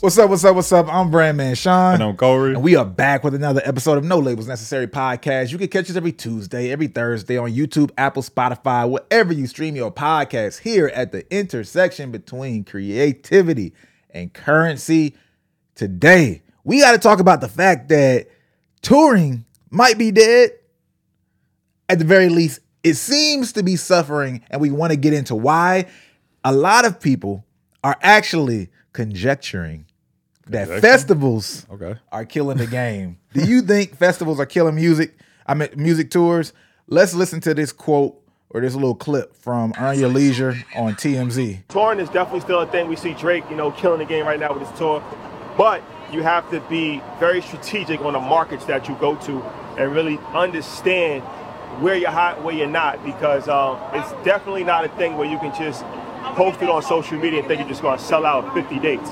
What's up? What's up? What's up? I'm Brandman Sean. And I'm Kohrey. And we are back with another episode of No Labels Necessary podcast. You can catch us every Tuesday, every Thursday on YouTube, Apple, Spotify, wherever you stream your podcast, here at the intersection between creativity and currency. Today, we got to talk about the fact that touring might be dead. At the very least, it seems to be suffering, and we want to get into why. A lot of people are actually conjecturing that Conjecture? festivals Okay. are killing the game. Do you think festivals are killing music? I mean, music tours. Let's listen to this quote or this little clip from Earn Your Leisure on TMZ. touring is definitely still a thing. We see Drake, you know, killing the game right now with his tour. But you have to be very strategic on the markets that you go to and really understand where you're hot, where you're not, because um, it's definitely not a thing where you can just post it on social media and think you're just going to sell out 50 dates.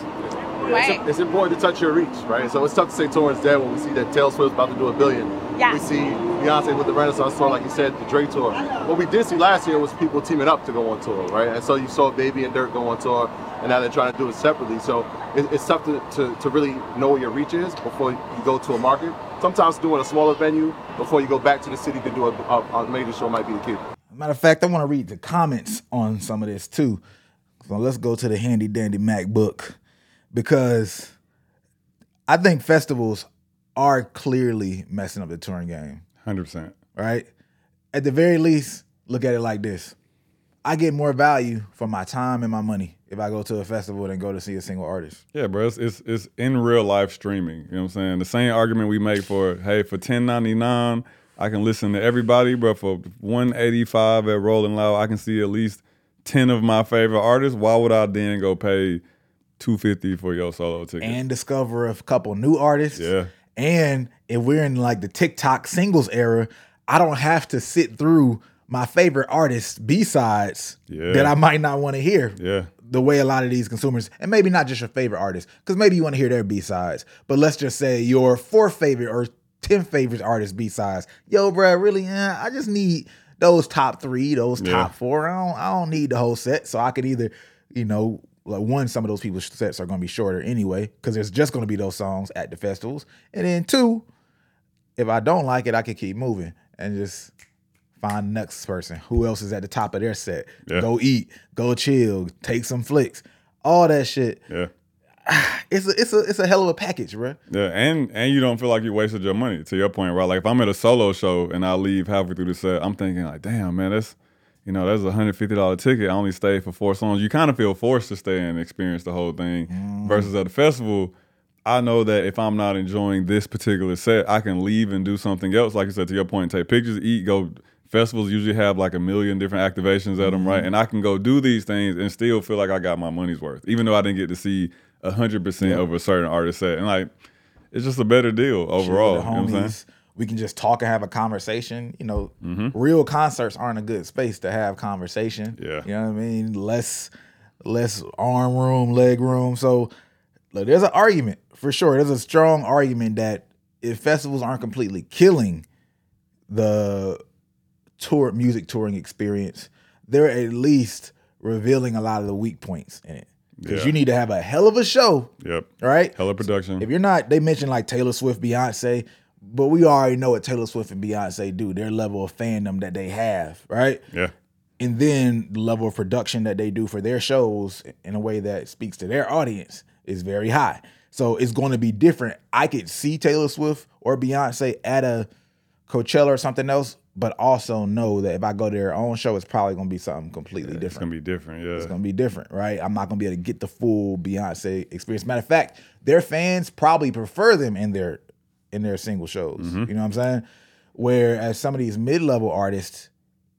Right. It's, it's important to touch your reach, right? So it's tough to say touring's dead when we see that Taylor Swift's about to do a billion. Yeah. We see Beyonce with the Renaissance tour, like you said, the Drake tour. What we did see last year was people teaming up to go on tour, right? And so you saw Baby and Dirt go on tour, and now they're trying to do it separately. So it, it's tough to, to, to really know where your reach is before you go to a market. Sometimes doing a smaller venue before you go back to the city to do a, a, a major show might be the key. Matter of fact, I want to read the comments on some of this too. So let's go to the handy dandy MacBook because I think festivals are clearly messing up the touring game. 100%. right? At the very least, look at it like this. I get more value for my time and my money if I go to a festival than go to see a single artist. Yeah, bro. It's, it's it's in real life streaming. You know what I'm saying? The same argument we make for, hey, for 10.99, I can listen to everybody, but for 185 at Rolling Loud, I can see at least 10 of my favorite artists. Why would I then go pay 250 for your solo ticket? And discover a couple new artists. Yeah. And if we're in like the TikTok singles era, I don't have to sit through my favorite artists B-sides Yeah. that I might not want to hear. yeah. the way a lot of these consumers, and maybe not just your favorite artists, because maybe you want to hear their B sides, but let's just say your fourth favorite or 10 favorite artists B sides. Yo, bro, really, eh, I just need those top three, those Yeah. top four. I don't, I don't need the whole set. So I could either, you know, like one, some of those people's sets are going to be shorter anyway, because there's just going to be those songs at the festivals. And then two, if I don't like it, I can keep moving and just find the next person. Who else is at the top of their set? Yeah. Go eat, go chill, take some flicks, all that shit. Yeah. It's a it's a it's a hell of a package, bro. Yeah, and and you don't feel like you wasted your money. To your point, right? Like if I'm at a solo show and I leave halfway through the set, I'm thinking like, damn, man, that's you know that's a hundred fifty dollar ticket. I only stayed for four songs. You kind of feel forced to stay and experience the whole thing. Mm. Versus at a festival, I know that if I'm not enjoying this particular set, I can leave and do something else. Like you said, to your point, take pictures, eat, go. Festivals usually have like a million different activations at them, right? Mm-hmm. And I can go do these things and still feel like I got my money's worth, even though I didn't get to see hundred percent of a certain artist set. And like, it's just a better deal overall. Shit, you know what I'm saying? homies, we can just talk and have a conversation. You know, mm-hmm. real concerts aren't a good space to have conversation. Yeah. you know what I mean. Less less arm room, leg room. So look, there's an argument for sure. There's a strong argument that if festivals aren't completely killing the tour music touring experience, they're at least revealing a lot of the weak points in it. Because Yeah. you need to have a hell of a show, Yep. right? Hella production. If you're not, they mentioned like Taylor Swift, Beyonce, but we already know what Taylor Swift and Beyonce do, their level of fandom that they have, right? yeah. And then the level of production that they do for their shows in a way that speaks to their audience is very high. So it's going to be different. I could see Taylor Swift or Beyonce at a Coachella or something else, but also know that if I go to their own show, it's probably going to be something completely It's different It's gonna be different. Yeah. it's gonna be different, right? I'm not gonna be able to get the full Beyonce experience. Matter of fact, their fans probably prefer them in their in their single shows. Mm-hmm. You know what I'm saying? Whereas some of these mid level artists,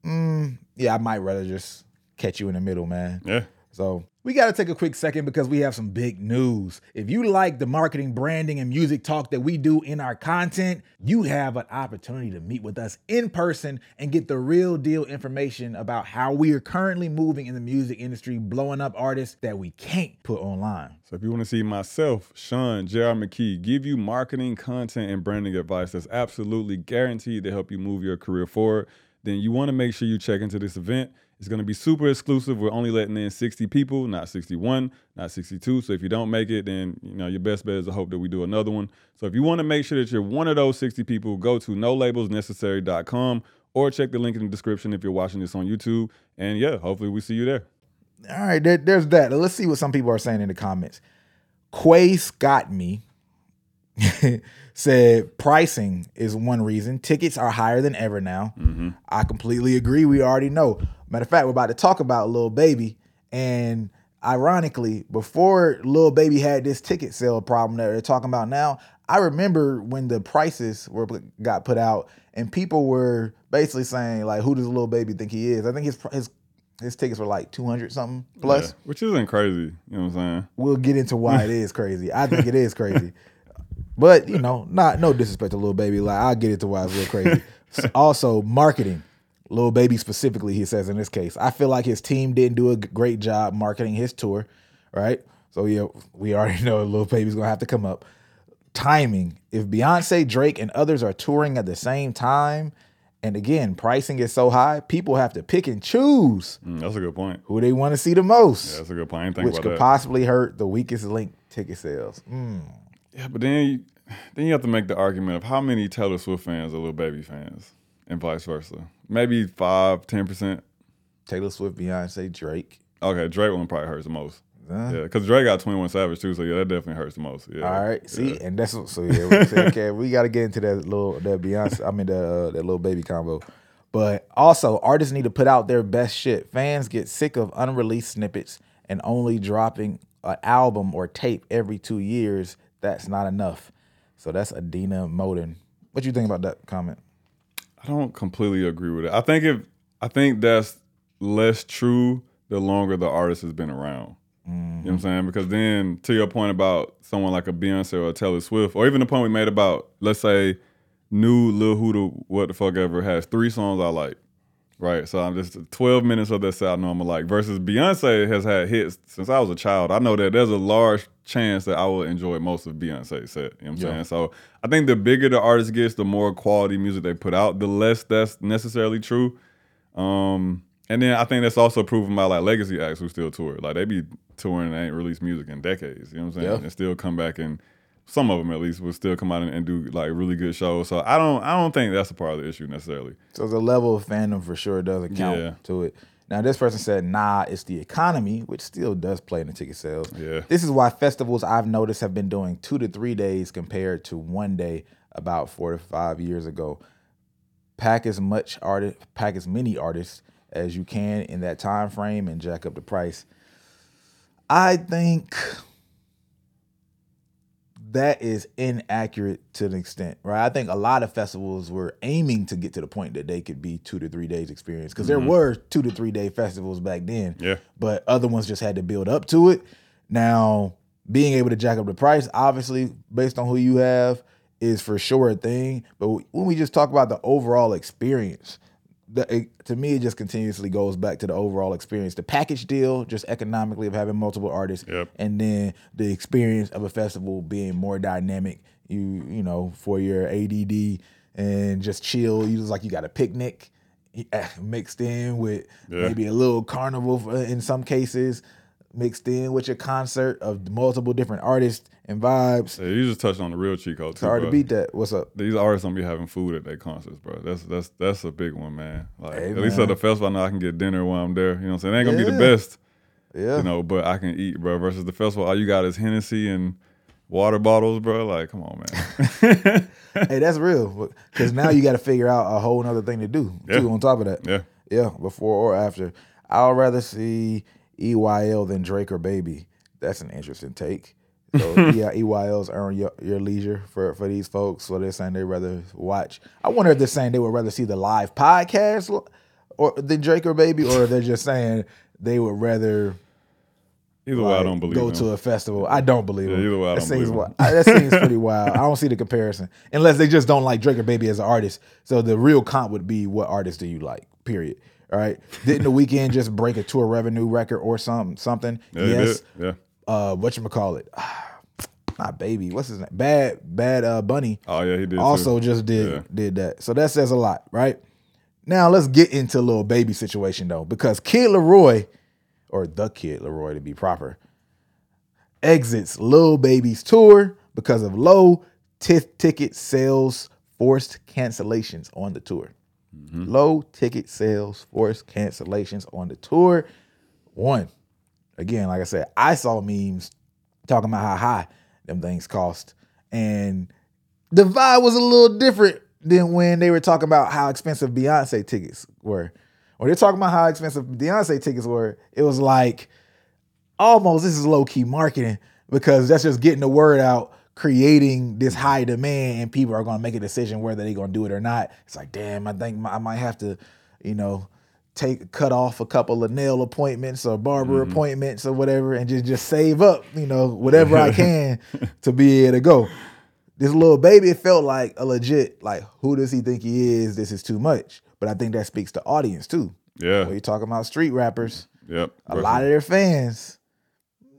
mm, yeah, I might rather just catch you in the middle, man. yeah. So we got to take a quick second because we have some big news. If you like the marketing, branding, and music talk that we do in our content, you have an opportunity to meet with us in person and get the real deal information about how we are currently moving in the music industry, blowing up artists that we can't put online. So if you want to see myself, Sean, J.R. McKee, give you marketing, content, and branding advice that's absolutely guaranteed to help you move your career forward, then you want to make sure you check into this event. It's going to be super exclusive. We're only letting in 60 people, not 61, not 62. So if you don't make it, then you know your best bet is to hope that we do another one. So if you want to make sure that you're one of those 60 people, go to nolabelsnecessary.com or check the link in the description if you're watching this on YouTube. And yeah, hopefully we see you there. All right, there, there's that. Let's see what some people are saying in the comments. Quay Scott me said pricing is one reason. Tickets are higher than ever now. Mm-hmm. I completely agree. We already know. Matter of fact, we're about to talk about Lil Baby. And ironically, before Lil Baby had this ticket sale problem that they're talking about now, I remember when the prices were got put out and people were basically saying like, "Who does Lil Baby think he is?" I think his his his tickets were like two hundred something plus. Yeah, which isn't crazy. You know what I'm saying? We'll get into why it is crazy. I think it is crazy. But you know, not no disrespect to little baby. Like I'll get into why it's real crazy. Also, marketing. Little baby specifically, he says in this case, I feel like his team didn't do a great job marketing his tour, right? So yeah, we already know little baby's gonna have to come up. Timing. If Beyonce, Drake, and others are touring at the same time, and again, pricing is so high, people have to pick and choose Mm, that's a good point. who they want to see the most Yeah, that's a good point. I didn't think which could that. possibly hurt the weakest link ticket sales. Mm. Yeah, but then you, then you have to make the argument of how many Taylor Swift fans are Lil Baby fans, and vice versa. Maybe five, ten percent. Taylor Swift, Beyonce, Drake. Okay, Drake one probably hurts the most. Huh? Yeah, because Drake got Twenty One Savage too, so yeah, that definitely hurts the most. Yeah. All right, see, Yeah. and that's what- so yeah. we say, okay, we got to get into that little that Beyonce. I mean that uh, that little baby combo. But also, artists need to put out their best shit. Fans get sick of unreleased snippets and only dropping an album or tape every two years. That's not enough. So that's Adina Moden. What you think about that comment? I don't completely agree with it. I think if I think that's less true the longer the artist has been around. You know what I'm mm-hmm. saying? Because then to your point about someone like a Beyonce or a Taylor Swift, or even the point we made about let's say new Lil Huda what the fuck ever has three songs I like. Right. So I'm just 12 minutes of I know I'm like. Versus Beyonce has had hits since I was a child. I know that there's a large chance that I will enjoy most of Beyonce's set. You know what I'm Yeah. saying? So I think the bigger the artist gets, the more quality music they put out, the less that's necessarily true. Um, and then I think that's also proven by like legacy acts who still tour. Like they be touring and ain't released music in decades. You know what I'm saying? Yeah. And still come back and some of them at least would still come out and, and do like really good shows. So I don't I don't think that's a part of the issue necessarily. So the level of fandom for sure doesn't count Yeah. to it. Now this person said, "Nah, it's the economy," which still does play in the ticket sales. Yeah. This is why festivals I've noticed have been doing two to three days compared to one day about four to five years ago. Pack as much artist, pack as many artists as you can in that time frame, and jack up the price. I think that is inaccurate to an extent, right? I think a lot of festivals were aiming to get to the point that they could be two to three days experience because there mm-hmm. were two to three day festivals back then. Yeah. But other ones just had to build up to it. Now, being able to jack up the price, obviously, based on who you have, is for sure a thing. But when we just talk about the overall experience, the, it, to me, it just continuously goes back to the overall experience. The package deal, just economically of having multiple artists, Yep. and then the experience of a festival being more dynamic. You you know for your ADD and just chill. You just like you got a picnic eh, mixed in with Yeah. maybe a little carnival for- in some cases, mixed in with your concert of multiple different artists and vibes. Yeah, you just touched on the real cheat code too. It's hard to beat that. What's up? These artists don't be having food at their concerts, bro. That's that's that's a big one, man. Like Hey, at least at the festival, I know I can get dinner while I'm there. You know what I'm saying? It ain't gonna be the best, Yeah. you know, but I can eat, bro. Versus the festival, all you got is Hennessy and water bottles, bro. Like, come on, man. hey, that's real. Because now you got to figure out a whole nother thing to do Yeah. too on top of that. yeah. Yeah, before or after. I'd rather see EYL than Drake or Baby. That's an interesting take. So yeah, EYL's earn your, your leisure for, for these folks. So they're saying they'd rather watch. I wonder if they're saying they would rather see the live podcast or than Drake or Baby, or they're just saying they would rather Either way, I don't believe go them. to a festival. I don't believe Yeah, them. either way, I that don't seems believe wi- that seems pretty wild. I don't see the comparison unless they just don't like Drake or Baby as an artist. So the real comp would be what artist do you like? Period. All right. Didn't the Weeknd just break a tour revenue record or something? Something? Yeah, yes. Yeah. Uh, what you call it? Not baby. What's his name? Bad Bad uh, Bunny Oh yeah, he did. too. also just did Yeah. did that. So that says a lot, right? Now let's get into little Baby situation though, because Kid Laroi, or the Kid Laroi to be proper, exits Lil Baby's tour because of low t- ticket sales, forced cancellations on the tour. Mm-hmm. Low ticket sales, forced cancellations on the tour. One, again, like I said, I saw memes talking about how high them things cost, and the vibe was a little different than when they were talking about how expensive Beyonce tickets were. When they're talking about how expensive Beyonce tickets were, it was like almost this is low key marketing because that's just getting the word out, creating this high demand, and people are going to make a decision whether they're going to do it or not. It's like, damn, I think I might have to, you know, take cut off a couple of nail appointments or barber mm-hmm. appointments or whatever, and just just save up, you know, whatever I can to be able to go. This little baby, felt like a legit, like, who does he think he is? This is too much. But I think that speaks to audience too. Yeah. When you're talking about street rappers, Yep. a lot of their fans,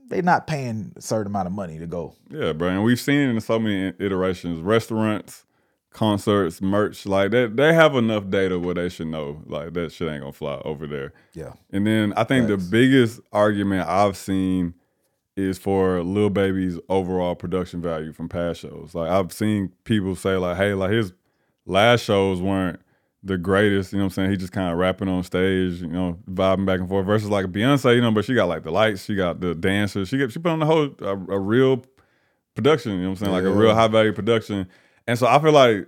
they're not paying a certain amount of money to go. Yeah, bro. And we've seen in so many iterations. Restaurants, concerts, merch, like that they have enough data where they should know like that shit ain't gonna fly over there. Yeah. And then I think Facts. the biggest argument I've seen is for Lil Baby's overall production value from past shows. Like I've seen people say like, hey, like his last shows weren't the greatest, you know what I'm saying? He just kind of rapping on stage, you know, vibing back and forth versus like Beyonce, you know, but she got like the lights, she got the dancers, she get she put on the whole a, a real production, you know what I'm saying? Like a real high value production. And so I feel like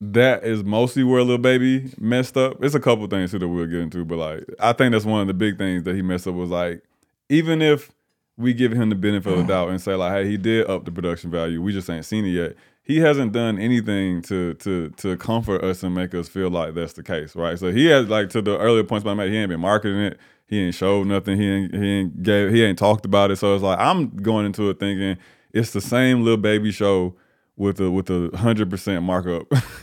that is mostly where Lil Baby messed up. It's a couple things too that we'll get into, but like I think that's one of the big things that he messed up was like, even if we give him the benefit of the mm. doubt and say like, hey, he did up the production value, we just ain't seen it yet. He hasn't done anything to to to comfort us and make us feel like that's the case, right? So he has like to the earlier points I made, he ain't been marketing it, he ain't showed nothing, he ain't he ain't gave he ain't talked about it. So it's like I'm going into it thinking it's the same little baby show with a with a hundred percent markup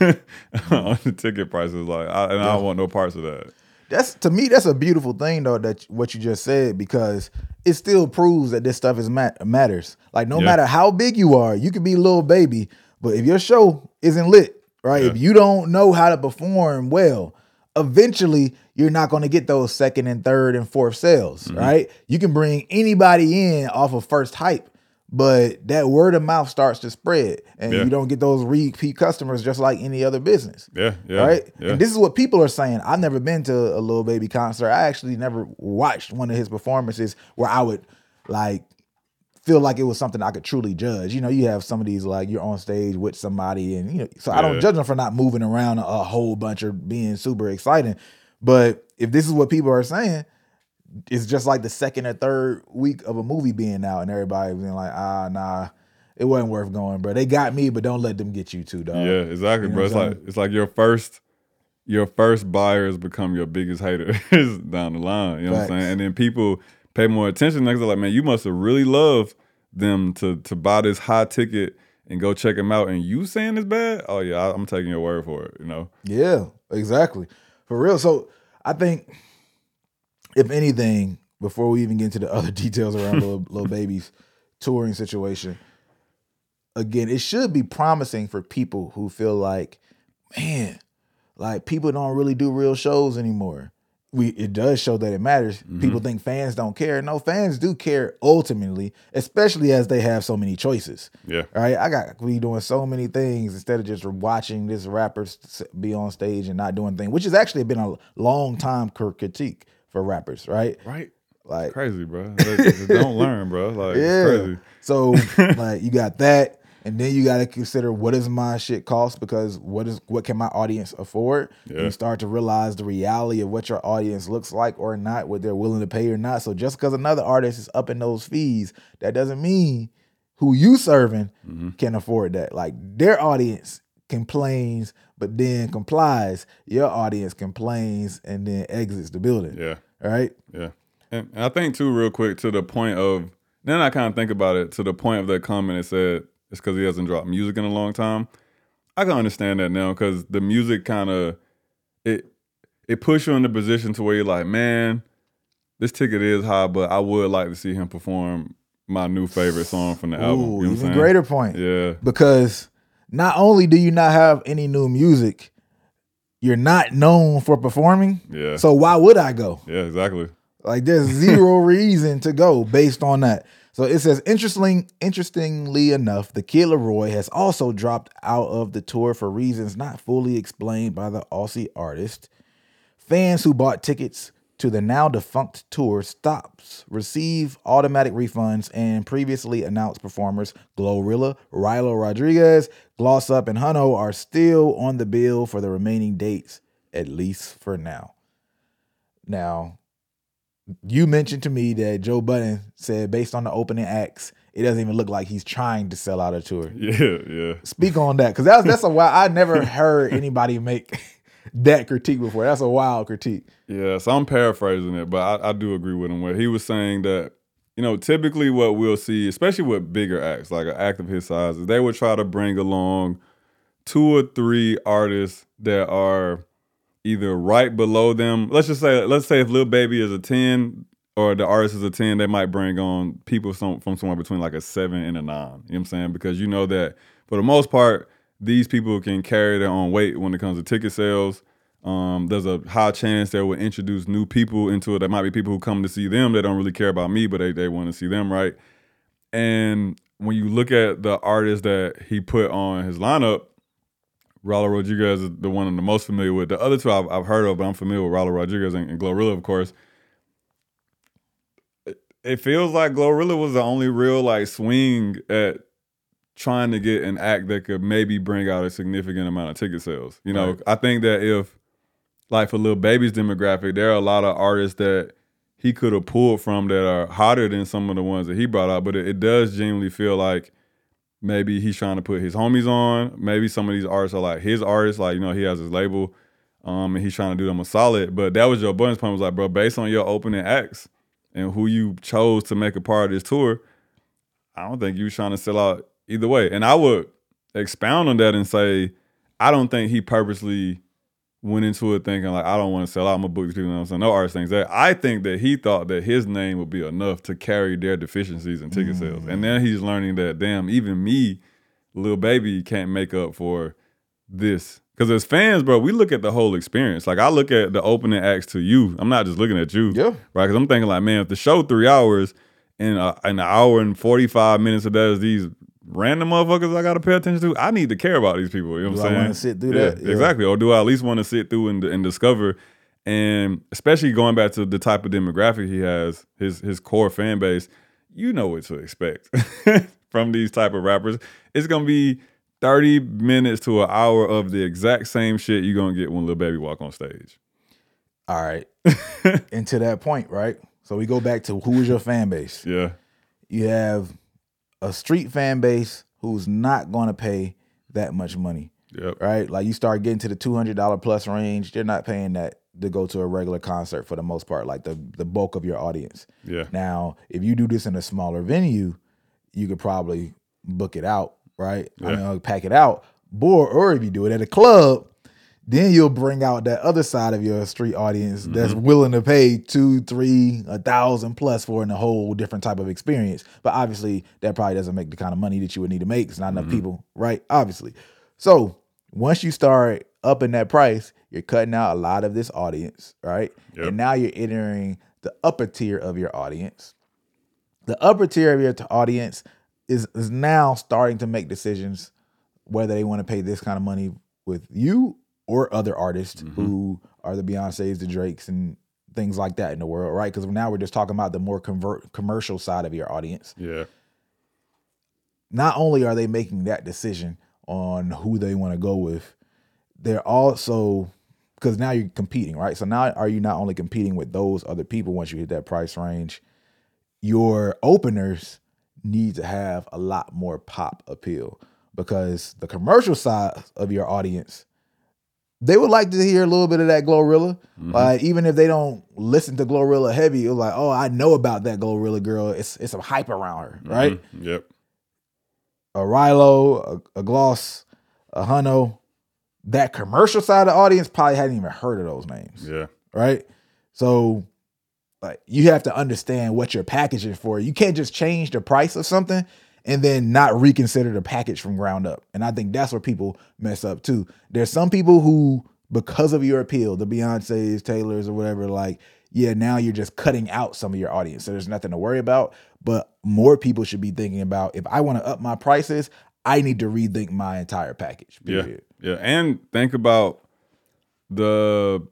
on the ticket prices. Like, I, and I don't want no parts of that. That's to me, that's a beautiful thing though. That what you just said because it still proves that this stuff is mat- matters. Like no Yeah. matter how big you are, you could be a little baby, but if your show isn't lit, right? If you don't know how to perform well, eventually you're not going to get those second and third and fourth sales, Mm-hmm. right? You can bring anybody in off of first hype. But that word of mouth starts to spread, and Yeah. you don't get those repeat customers just like any other business Yeah, yeah, right? Yeah. And this is what people are saying. I've never been to a little baby concert. I actually never watched one of his performances where I would like feel like it was something I could truly judge. You know, you have some of these like you're on stage with somebody, and you know, so I don't judge them for not moving around a, whole bunch or being super exciting. But if this is what people are saying, it's just like the second or third week of a movie being out, and everybody being like, ah, nah. It wasn't worth going, bro. They got me, but don't let them get you too, dog. yeah, exactly, You know bro. It's like it's like your first your first buyers become your biggest haters down the line. You know what I'm saying? And then people pay more attention next. Like, man, you must have really loved them to to buy this high ticket and go check them out. And you saying it's bad? Oh yeah, I, I'm taking your word for it. You know? Yeah, exactly. For real. So I think, if anything, before we even get into the other details around little, little baby's touring situation, again, it should be promising for people who feel like, man, like people don't really do real shows anymore. We it does show that it matters. Mm-hmm. People think fans don't care. No, fans do care ultimately, especially as they have so many choices. Yeah. Right, I got we doing so many things instead of just watching this rapper be on stage and not doing things, which has actually been a long time critique for rappers, right? Right. Like, Crazy, bro. They don't learn, bro. Like yeah. it's crazy. So like you got that, and then you got to consider what does my shit cost because what is what can my audience afford? And You start to realize the reality of what your audience looks like or not, what they're willing to pay or not. So just because another artist is upping those fees, that doesn't mean who you serving Mm-hmm. can afford that. Like their audience complains, but then complies. Your audience complains and then exits the building. Yeah. Right? Yeah. And, and I think too, real quick, to the point of then I kind of think about it to the point of that comment that said it's because he hasn't dropped music in a long time. I can understand that now because the music kind of it it puts you in the position to where you're like, man, this ticket is high, but I would like to see him perform my new favorite song from the album. You know even greater point. Yeah. because not only do you not have any new music, you're not known for performing. Yeah. So why would I go? Yeah, exactly. Like there's zero reason to go based on that. So it says interesting interestingly enough, the Kid Laroi has also dropped out of the tour for reasons not fully explained by the Aussie artist. Fans who bought tickets to the now defunct tour stops receive automatic refunds and previously announced performers Glorilla, Rylo Rodriguez, Gloss Up, and Hunno are still on the bill for the remaining dates, at least for now. Now, you mentioned to me that Joe Budden said based on the opening acts, it doesn't even look like he's trying to sell out a tour. Yeah, yeah. Speak on that, because that's that's a wild. I never heard anybody make that critique before. That's a wild critique. Yeah, so I'm paraphrasing it, but I, I do agree with him where he was saying that, you know, typically what we'll see, especially with bigger acts, like an act of his size, is they would try to bring along two or three artists that are either right below them. Let's just say, let's say if Lil Baby is a 10 or the artist is a 10, they might bring on people some, from somewhere between like a seven and a nine. You know what I'm saying? Because you know that for the most part, these people can carry their own weight when it comes to ticket sales. Um, there's a high chance they will introduce new people into it. There might be people who come to see them that don't really care about me, but they, they want to see them, right? And when you look at the artists that he put on his lineup, Ralo Rodriguez is the one I'm the most familiar with. The other two I've, I've heard of, but I'm familiar with Ralo Rodriguez and, and Glorilla, of course. It, it feels like Glorilla was the only real like swing at trying to get an act that could maybe bring out a significant amount of ticket sales. You know, Right. I think that if like for Lil Baby's demographic, there are a lot of artists that he could have pulled from that are hotter than some of the ones that he brought out. But it, it does genuinely feel like maybe he's trying to put his homies on. Maybe some of these artists are like his artists, like you know he has his label, um, and he's trying to do them a solid. But that was Joe Budden's point. Was like, bro, based on your opening acts and who you chose to make a part of this tour, I don't think you was trying to sell out either way. And I would expound on that and say, I don't think he purposely went into it thinking like I don't want to sell out. I'm gonna book these people. You know what I'm saying? No artist thinks that. I think that he thought that his name would be enough to carry their deficiencies in ticket sales. And now he's learning that damn, even me, little baby, can't make up for this. Because as fans, bro, we look at the whole experience. Like I look at the opening acts to you. I'm not just looking at you. Yeah. Right. Because I'm thinking like, man, if the show three hours and uh, an hour and 45 minutes of that is these random motherfuckers I gotta pay attention to, I need to care about these people. You know what I I'm saying? wanna sit through Yeah, that? Yeah. Exactly. Or do I at least want to sit through and, and discover? And especially going back to the type of demographic he has, his his core fan base, you know what to expect from these type of rappers. It's gonna be 30 minutes to an hour of the exact same shit you're gonna get when Lil Baby walk on stage. All right. and to that point, right? So we go back to who is your fan base? Yeah. You have a street fan base who's not going to pay that much money, Yep. right? Like you start getting to the two hundred dollar plus range, they're not paying that to go to a regular concert for the most part, like the the bulk of your audience. Yeah. Now, if you do this in a smaller venue, you could probably book it out, right? I mean, pack it out. Or, or if you do it at a club, then you'll bring out that other side of your street audience that's mm-hmm. willing to pay two, three, a thousand plus for in a whole different type of experience. But obviously, that probably doesn't make the kind of money that you would need to make. It's not enough mm-hmm. people, right? Obviously. So once you start upping that price, you're cutting out a lot of this audience, right? Yep. And now you're entering the upper tier of your audience. The upper tier of your audience is is now starting to make decisions whether they want to pay this kind of money with you or other artists mm-hmm. who are the Beyonces, the Drakes, and things like that in the world, right? Because now we're just talking about the more convert commercial side of your audience. Yeah. Not only are they making that decision on who they want to go with, they're also because now you're competing, right? So now are you not only competing with those other people once you hit that price range, your openers need to have a lot more pop appeal because the commercial side of your audience they would like to hear a little bit of that Glorilla. Like even if they don't listen to Glorilla heavy, it's like, oh, I know about that Glorilla girl. It's it's some hype around her, right? Mhm. Yep. A Rylo, a, a Gloss, a Hunno. That commercial side of the audience probably hadn't even heard of those names Yeah. right? So like you have to understand what you're packaging for. You can't just change the price of something and then not reconsider the package from ground up. And I think that's where people mess up too. There's some people who because of your appeal, the Beyonce's, Taylor's, or whatever, like, yeah, now you're just cutting out some of your audience. So there's nothing to worry about. But more people should be thinking about if I want to up my prices, I need to rethink my entire package. Period. Yeah, yeah, and think about the,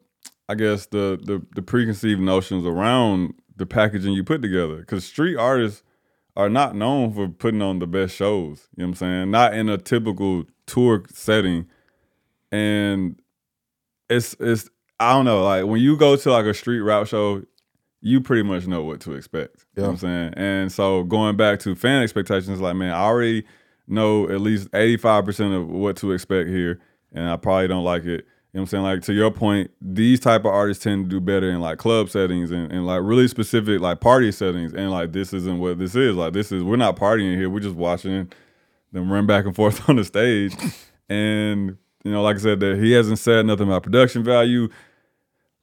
I guess the the the preconceived notions around the packaging you put together. Because street artists are not known for putting on the best shows. You know what I'm saying? Not in a typical tour setting, and it's it's I don't know. Like when you go to like a street route show, you pretty much know what to expect. You know what I'm saying? And so going back to fan expectations, like man, I already know at least 85% of what to expect here, and I probably don't like it. You know what I'm saying? Like to your point, these type of artists tend to do better in like club settings and, and like really specific like party settings. And like this isn't what this is. Like this is we're not partying here. We're just watching them run back and forth on the stage. and you know, like I said, that he hasn't said nothing about production value.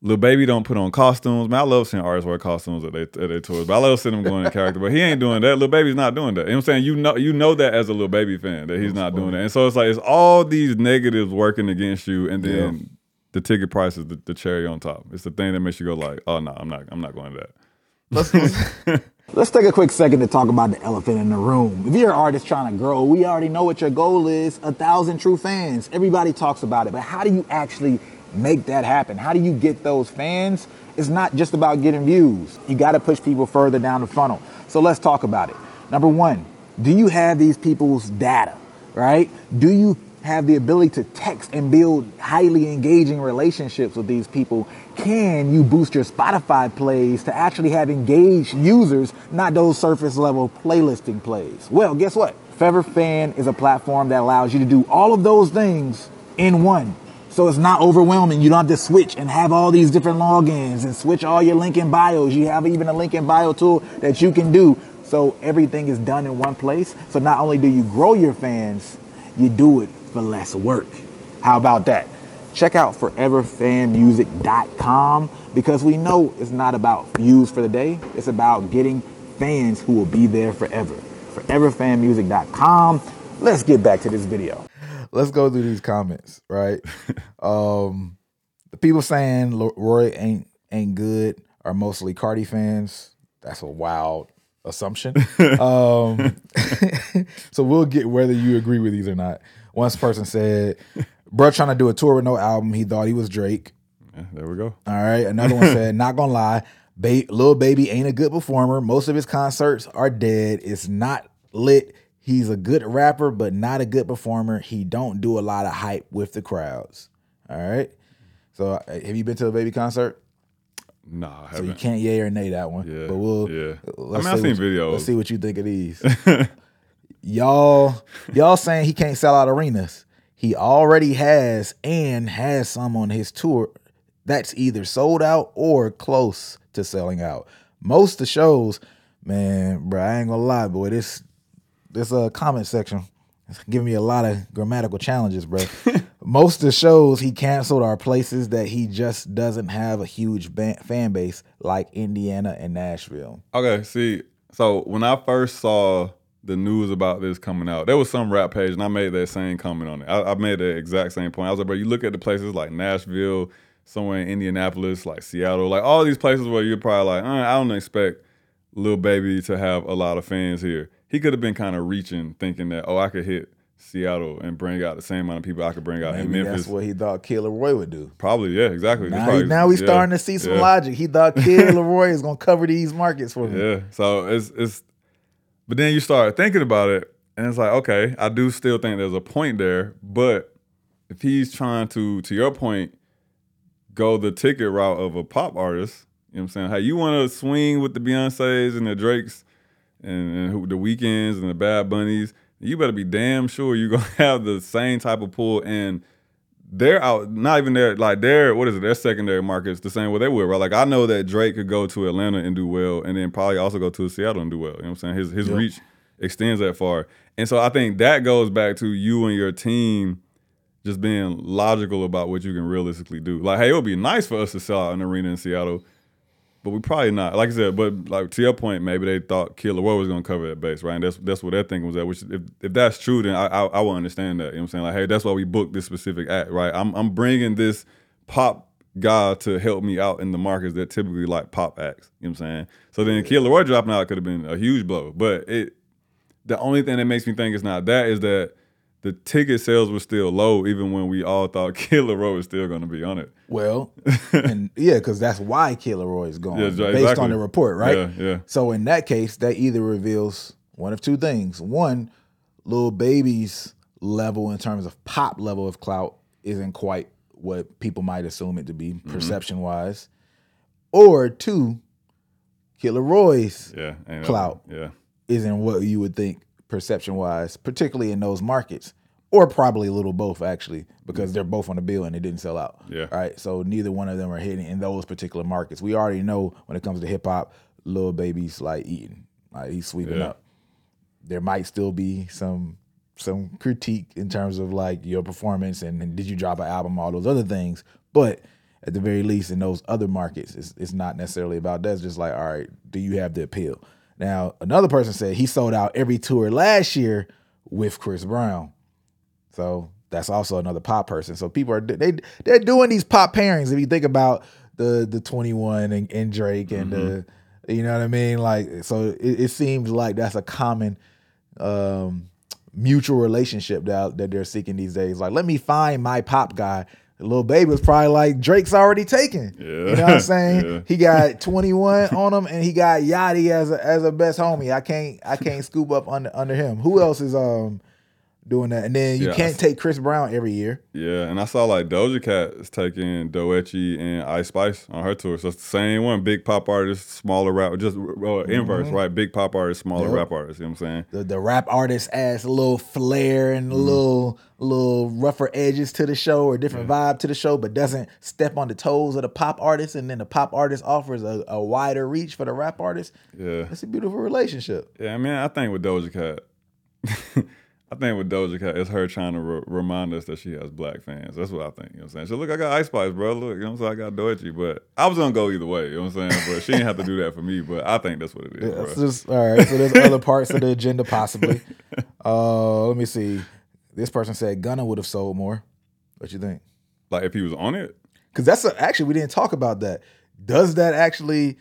Lil Baby don't put on costumes. Man, I love seeing artists wear costumes at their, at their tours, but I love seeing them going in character. But he ain't doing that. Lil Baby's not doing that. You know what I'm saying? You know, you know that as a Lil Baby fan that he's not doing that. And so it's like it's all these negatives working against you, and then Yeah. the ticket price is the, the cherry on top. It's the thing that makes you go like, oh no, I'm not, I'm not going to that. Let's, let's take a quick second to talk about the elephant in the room. If you're an artist trying to grow, we already know what your goal is a thousand true fans. Everybody talks about it, but how do you actually make that happen? How do you get those fans? It's not just about getting views. You got to push people further down the funnel. So let's talk about it. Number one, do you have these people's data, right? Do you have the ability to text and build highly engaging relationships with these people? Can you boost your Spotify plays to actually have engaged users, not those surface level playlisting plays? Well, guess what? Fever Fan is a platform that allows you to do all of those things in one. So it's not overwhelming. You don't have to switch and have all these different logins and switch all your link in bios. You have even a link in bio tool that you can do. So everything is done in one place. So not only do you grow your fans, you do it for less work. How about that? Check out foreverfanmusic.com because we know it's not about views for the day. It's about getting fans who will be there forever. Foreverfanmusic.com. Let's get back to this video. Let's go through these comments, right? um, the people saying Roy ain't ain't good are mostly Cardi fans. That's a wild assumption. um, so we'll get whether you agree with these or not. One person said, "Bro, trying to do a tour with no album. He thought he was Drake." Yeah, there we go. All right. Another one said, "Not gonna lie, ba- Lil Baby ain't a good performer. Most of his concerts are dead. It's not lit. He's a good rapper, but not a good performer. He don't do a lot of hype with the crowds." All right. So, uh, have you been to a Baby concert? Nah, I So you can't yay or nay that one. Yeah, But we'll yeah. Let's I mean, I've see seen what you- videos. Let's see what you think of these. y'all, y'all saying he can't sell out arenas. He already has and has some on his tour that's either sold out or close to selling out. Most of the shows, man, bro, I ain't gonna lie, boy. This this uh comment section is giving me a lot of grammatical challenges, bro. Most of the shows he canceled are places that he just doesn't have a huge fan base, like Indiana and Nashville. Okay, see, so when I first saw the news about this coming out, there was some rap page, and I made that same comment on it. I, I made the exact same point. I was like, bro, you look at the places like Nashville, somewhere in Indianapolis, like Seattle, like all these places where you're probably like, uh, I don't expect Lil Baby to have a lot of fans here. He could have been kind of reaching, thinking that, oh, I could hit Seattle and bring out the same amount of people I could bring out in Maybe Memphis. that's what he thought Killer Roy would do. Probably, yeah, exactly. Now, probably- he, now we yeah, starting to see some yeah. logic. He thought Kid Laroi is gonna cover these markets for me. Yeah. So it's it's but then you start thinking about it and it's like, okay, I do still think there's a point there, but if he's trying to, to your point, go the ticket route of a pop artist, you know what I'm saying? Hey, you want to swing with the Beyonces and the Drakes and, and who, the Weeknds and the Bad Bunnies, you better be damn sure you're gonna have the same type of pull. And they're out not even their like their what is it their secondary markets the same way they would right? Like I know that Drake could go to Atlanta and do well and then probably also go to Seattle and do well you know what I'm saying? His his Yep. reach extends that far. And so I think that goes back to you and your team just being logical about what you can realistically do. Like hey it would be nice for us to sell out an arena in Seattle but we probably not. Like I said, but like to your point, maybe they thought Killer Roy was gonna cover that base, right? And that's that's what their thinking was at. Which if, if that's true, then I, I I will understand that. You know what I'm saying? Like, hey, that's why we booked this specific act, right? I'm I'm bringing this pop guy to help me out in the markets that typically like pop acts. You know what I'm saying? So then Killer Roy dropping out could have been a huge blow, but it. The only thing that makes me think it's not that is that the ticket sales were still low, even when we all thought Killer Roy was still going to be on it. Well, and yeah, because that's why Killer Roy is gone, Yeah, based on the report, right? Yeah, yeah. So in that case, that either reveals one of two things: one, little baby's level in terms of pop level of clout isn't quite what people might assume it to be Mm-hmm. perception wise, or two, Killer Roy's Yeah, Clout. Yeah, isn't what you would think perception wise, particularly in those markets, or probably a little both actually, because they're both on the bill and it didn't sell out. Yeah. Right. So neither one of them are hitting in those particular markets. We already know when it comes to hip hop, Lil Baby's like eating, like he's sweeping Yeah. up. There might still be some some critique in terms of like your performance and, and did you drop an album, all those other things, but. At the very least, in those other markets, it's, it's not necessarily about that. It's just like, all right, do you have the appeal? Now, another person said he sold out every tour last year with Chris Brown. So that's also another pop person. So people are they they're doing these pop pairings. If you think about the the twenty one and, and Drake and the you know what I mean, like so it, it seems like that's a common um, mutual relationship that that they're seeking these days. Like, let me find my pop guy. The little baby was probably like Drake's already taken. You know what I'm saying? Yeah. He got 21 on him, and he got Yachty as a as a best homie. I can't I can't scoop up under under him. Who else is um doing that? And then you Yeah, can't take Chris Brown every year. yeah. And I saw like Doja Cat is taking Doechii and Ice Spice on her tour. So it's the same one, big pop artist, smaller rap, just uh, inverse, right? Big pop artist, smaller Mm-hmm. Yep. rap artist. You know what I'm saying? The, the rap artist adds a little flair and a little little rougher edges to the show or different vibe to the show, but doesn't step on the toes of the pop artist. And then the pop artist offers a, a wider reach for the rap artist. Yeah. It's a beautiful relationship. Yeah, I mean, I think with Doja Cat, I think with Doja Cat, it's her trying to re- remind us that she has black fans. That's what I think. You know what I'm saying? So look, I got Ice Spice, bro. Look, you know what I'm saying? I got Doechii, but I was gonna go either way. You know what I'm saying? But she didn't have to do that for me. But I think that's what it is, That's bro. just all right. So there's other parts of the agenda possibly. Uh, let me see. This person said Gunna would have sold more. What you think? Like if he was on it, Because that's a, actually we didn't talk about that. Does that actually,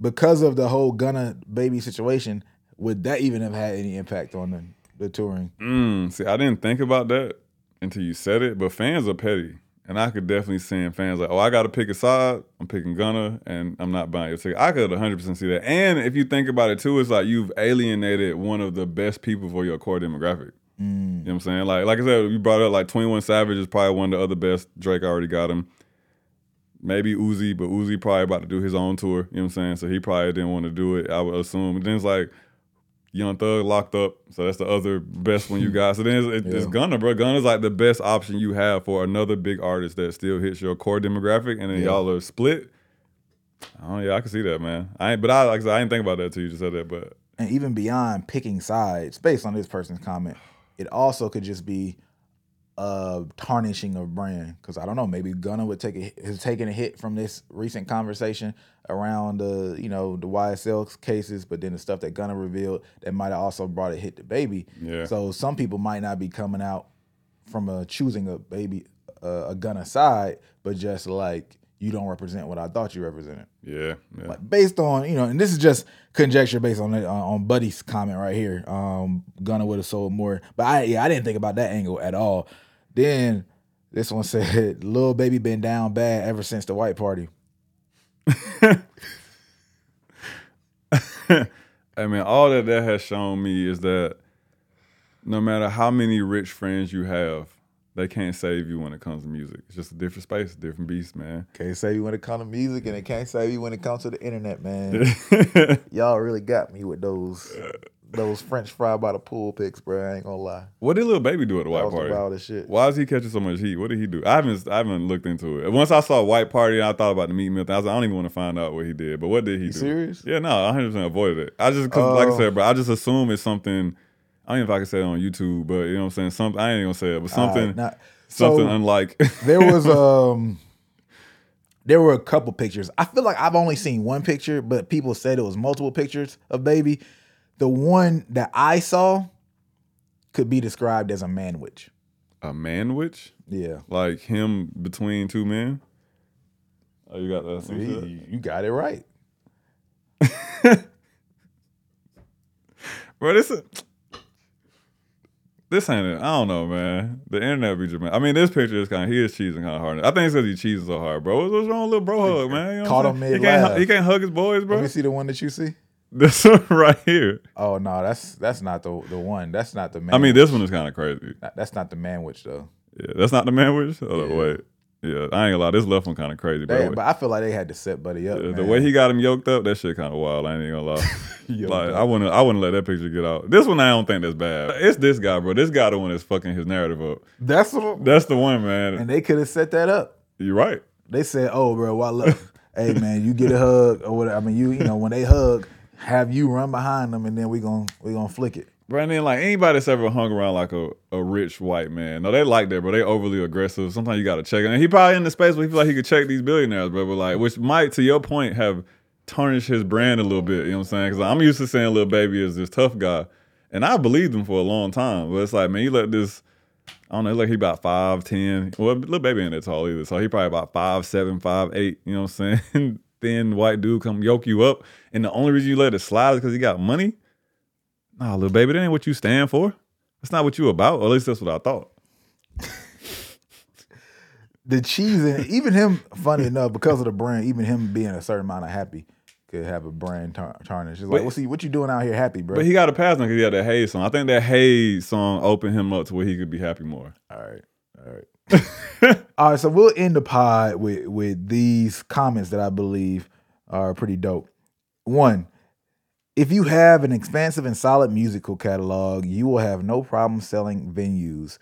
because of the whole Gunna baby situation, would that even have had any impact on the, the touring? mm, see, I didn't think about that until you said it. But fans are petty. And I could definitely see fans like, oh, I got to pick a side. I'm picking Gunna, and I'm not buying your ticket. I could 100% see that. And if you think about it too, it's like you've alienated one of the best people for your core demographic. You know what I'm saying? Like, like I said, you brought up like 21 Savage is probably one of the other best. Drake already got him. Maybe Uzi, but Uzi probably about to do his own tour. You know what I'm saying? So he probably didn't want to do it. I would assume. And then it's like Young Thug locked up, so that's the other best one you got. So then it's, it's Yeah. Gunna, bro. Gunna's like the best option you have for another big artist that still hits your core demographic, and then Yeah. y'all are split. Oh yeah, I can see that, man. I ain't, but I like I said, I didn't think about that till you just said that. But And even beyond picking sides, based on this person's comment, it also could just be a tarnishing of brand. Because I don't know, maybe Gunna would take a, has taken a hit from this recent conversation around the you know the YSL cases, but then the stuff that Gunna revealed that might have also brought a hit to Baby. Yeah. So some people might not be coming out from a choosing a Baby uh, a Gunna side, but just like you don't represent what I thought you represented yeah, yeah. like based on you know, and this is just conjecture based on it, on, Buddy's comment right here. Um, Gunna would have sold more, but I yeah I didn't think about that angle at all. Then this one said, "Lil baby been down bad ever since the white party." I mean, all that that has shown me is that no matter how many rich friends you have, they can't save you when it comes to music. It's just a different space, a different beast, man. Can't save you when it comes to music, and it can't save you when it comes to the internet, man. Y'all really got me with those those French fry by the pool pics, bro. I ain't gonna lie. what did little baby do at the That white party? wildest shit. Why is he catching so much heat? What did he do? I haven't I haven't looked into it. Once I saw white party, I thought about the Meek Mill thing. I was like, I don't even want to find out what he did. But what did he do? serious? Yeah, no, I 100 percent avoided it. I just cause like I Oh. said, bro, I just assume it's something. I don't know if I can say it on YouTube, but you know what I'm saying. Something I ain't gonna say it, but something Uh, not- something so- unlike. there was um there were a couple pictures. I feel like I've only seen one picture, but people said it was multiple pictures of baby. The one that I saw could be described as a man witch. A man witch? Yeah. Like him between two men? Oh, you got that? You, you got it right. Bro, this is this ain't it. I don't know, man. The internet be dramatic. I mean, this picture is kind of he is cheesing kind of hard. I think it's because he cheesing so hard, bro. What's, what's wrong with little bro hug, man? You know Caught him saying? he can't, he can't hug his boys, bro. Let me see the one that you see. This one right here. Oh no, that's that's not the the one. That's not the man. I mean, this one is kind of crazy. that's not the manwich though. Yeah, that's not the manwich. Oh Yeah. wait, yeah, I ain't gonna lie. This left one kind of crazy, They, bro. but I feel like they had to set Buddy up. the, the way he got him yoked up, that shit kind of wild. I ain't gonna lie. Like up. I wouldn't, I wouldn't let that picture get out. This one I don't think that's bad. It's this guy, bro. This guy the one that's fucking his narrative up. that's what, That's the one, man. and they could have set that up. You're right. They said, "Oh, bro, why look, hey, man, you get a hug or whatever. I mean, you, you know, when they hug, have you run behind them, and then we gonna we gonna flick it." And then like anybody that's ever hung around like a, a rich white man, no, they like that, bro. They overly aggressive. Sometimes you gotta check. And he probably in the space where he feel like he could check these billionaires, bro. But like, which might, to your point, have tarnished his brand a little bit. You know what I'm saying? Because I'm used to saying Lil Baby is this tough guy, and I believed him for a long time. But it's like, man, you let this. I don't know, like he about five, ten. Well, Lil Baby ain't that tall either. So he probably about five, seven, five, eight, you know what I'm saying? Thin white dude come yoke you up. And the only reason you let it slide is because he got money. Nah, Lil Baby, that ain't what you stand for. That's not what you about. Or at least that's what I thought. The cheese and even him, funny enough, because of the brand, even him being a certain amount of happy could have a brand tar- tarnish. It's like, But- what's he? What you doing out here, happy, bro? But he got a pass on because he had that Hayes song. I think that Hayes song opened him up to where he could be happy more. All right. All right. All right. So we'll end the pod with with these comments that I believe are pretty dope. One, if you have an expansive and solid musical catalog, you will have no problem selling venues.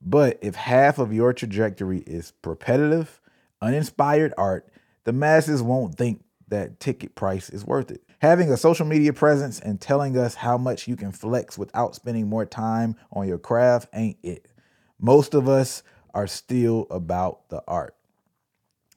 But if half of your trajectory is repetitive, uninspired art, the masses won't think that ticket price is worth it. Having a social media presence and telling us how much you can flex without spending more time on your craft ain't it. Most of us are still about the art.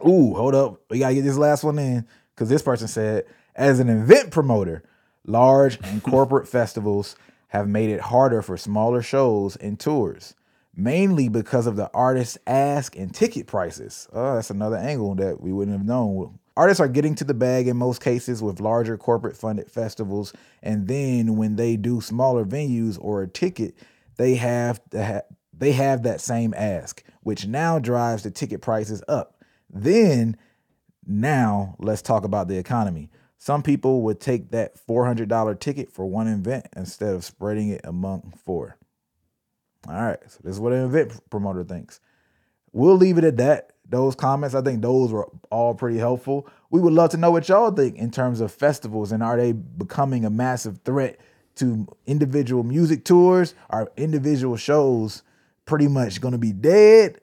Ooh, hold up. We gotta get this last one in because this person said, as an event promoter, large and corporate festivals have made it harder for smaller shows and tours, mainly because of the artist's ask and ticket prices. Oh, that's another angle that we wouldn't have known. Artists are getting to the bag in most cases with larger corporate funded festivals, and then when they do smaller venues or a ticket, they have ha- they have that same ask, which now drives the ticket prices up. Then now let's talk about the economy. Some people would take that $400 ticket for one event instead of spreading it among four. All right, so this is what an event promoter thinks. We'll leave it at that. Those comments, I think those were all pretty helpful. We would love to know what y'all think in terms of festivals and are they becoming a massive threat to individual music tours? Are individual shows pretty much going to be dead?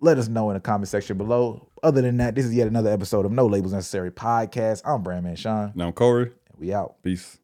Let us know in the comment section below. Other than that, this is yet another episode of No Labels Necessary podcast. I'm Brandman Sean. Now, I'm Kohrey, And We out. peace.